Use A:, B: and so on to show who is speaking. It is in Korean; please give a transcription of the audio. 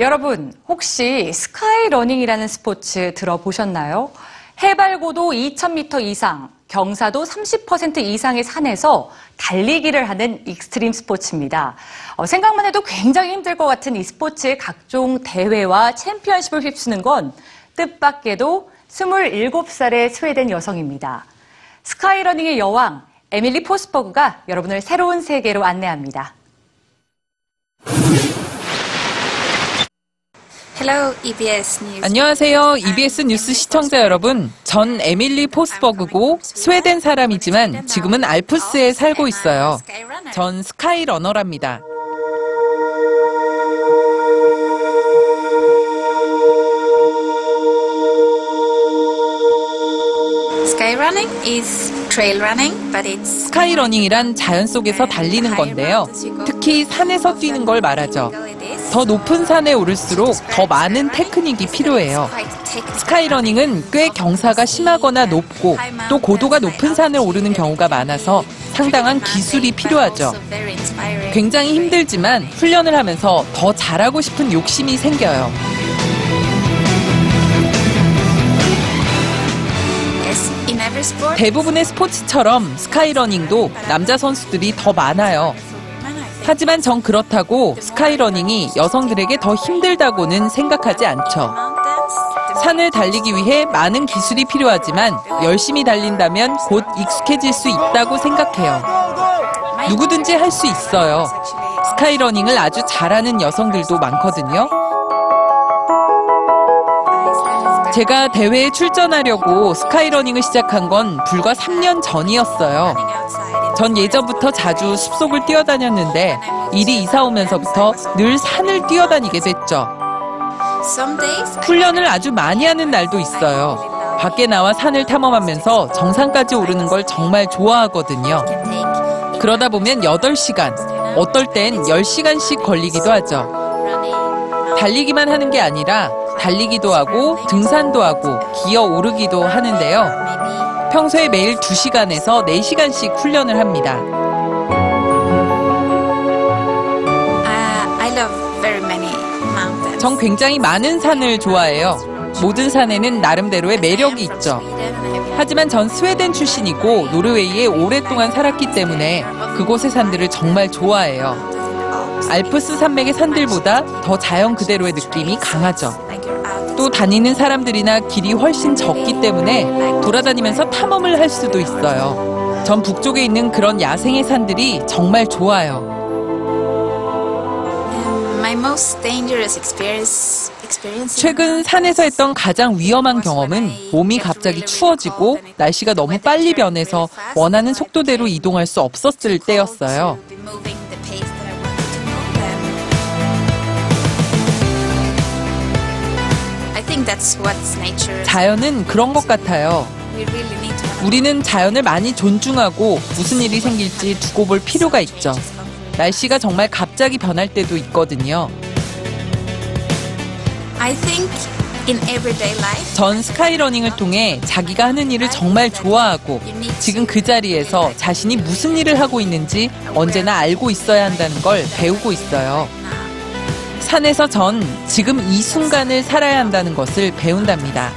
A: 여러분, 혹시 스카이러닝이라는 스포츠 들어보셨나요? 해발고도 2,000m 이상, 경사도 30% 이상의 산에서 달리기를 하는 익스트림 스포츠입니다. 어, 생각만 해도 굉장히 힘들 것 같은 이 스포츠의 각종 대회와 챔피언십을 휩쓰는 건 뜻밖에도 27살의 스웨덴 여성입니다. 스카이러닝의 여왕, 에밀리 포스버그가 여러분을 새로운 세계로 안내합니다.
B: Hello, EBS News.
C: 안녕하세요. EBS 뉴스 시청자 여러분. 전 에밀리 포스버그고 스웨덴 사람이지만 지금은 알프스에 살고 있어요. 전 스카이러너랍니다.
B: Skyrunning is trail running, but it's
C: 스카이러닝이란 자연 속에서 달리는 건데요. 특히 산에서 뛰는 걸 말하죠. 더 높은 산에 오를수록 더 많은 테크닉이 필요해요. 스카이러닝은 꽤 경사가 심하거나 높고 또 고도가 높은 산을 오르는 경우가 많아서 상당한 기술이 필요하죠. 굉장히 힘들지만 훈련을 하면서 더 잘하고 싶은 욕심이 생겨요. 대부분의 스포츠처럼 스카이러닝도 남자 선수들이 더 많아요. 하지만 전 그렇다고 스카이러닝이 여성들에게 더 힘들다고는 생각하지 않죠. 산을 달리기 위해 많은 기술이 필요하지만 열심히 달린다면 곧 익숙해질 수 있다고 생각해요. 누구든지 할 수 있어요. 스카이러닝을 아주 잘하는 여성들도 많거든요. 제가 대회에 출전하려고 스카이러닝을 시작한 건 불과 3년 전이었어요. 전 예전부터 자주 숲속을 뛰어다녔는데 일이 이사 오면서부터 늘 산을 뛰어다니게 됐죠. 훈련을 아주 많이 하는 날도 있어요. 밖에 나와 산을 탐험하면서 정상까지 오르는 걸 정말 좋아하거든요. 그러다 보면 8시간, 어떨 땐 10시간씩 걸리기도 하죠. 달리기만 하는 게 아니라 달리기도 하고 등산도 하고 기어 오르기도 하는데요. 평소에 매일 2시간에서 4시간씩 훈련을 합니다. 전 굉장히 많은 산을 좋아해요. 모든 산에는 나름대로의 매력이 있죠. 하지만 전 스웨덴 출신이고 노르웨이에 오랫동안 살았기 때문에 그곳의 산들을 정말 좋아해요. 알프스 산맥의 산들보다 더 자연 그대로의 느낌이 강하죠. 또 다니는 사람들이나 길이 훨씬 적기 때문에 돌아다니면서 탐험을 할 수도 있어요. 전 북쪽에 있는 그런 야생의 산들이 정말 좋아요.
B: My most dangerous experience. experience
C: 최근 산에서 했던 가장 위험한 경험은 몸이 갑자기 추워지고 날씨가 너무 빨리 변해서 원하는 속도대로 이동할 수 없었을 때였어요. 자연은 그런 것 같아요. 우리는 자연을 많이 존중하고 무슨 일이 생길지 두고 볼 필요가 있죠. 날씨가 정말 갑자기 변할 때도 있거든요. 전 스카이러닝을 통해 자기가 하는 일을 정말 좋아하고 지금 그 자리에서 자신이 무슨 일을 하고 있는지 언제나 알고 있어야 한다는 걸 배우고 있어요. 산에서 전 지금 이 순간을 살아야 한다는 것을 배운답니다.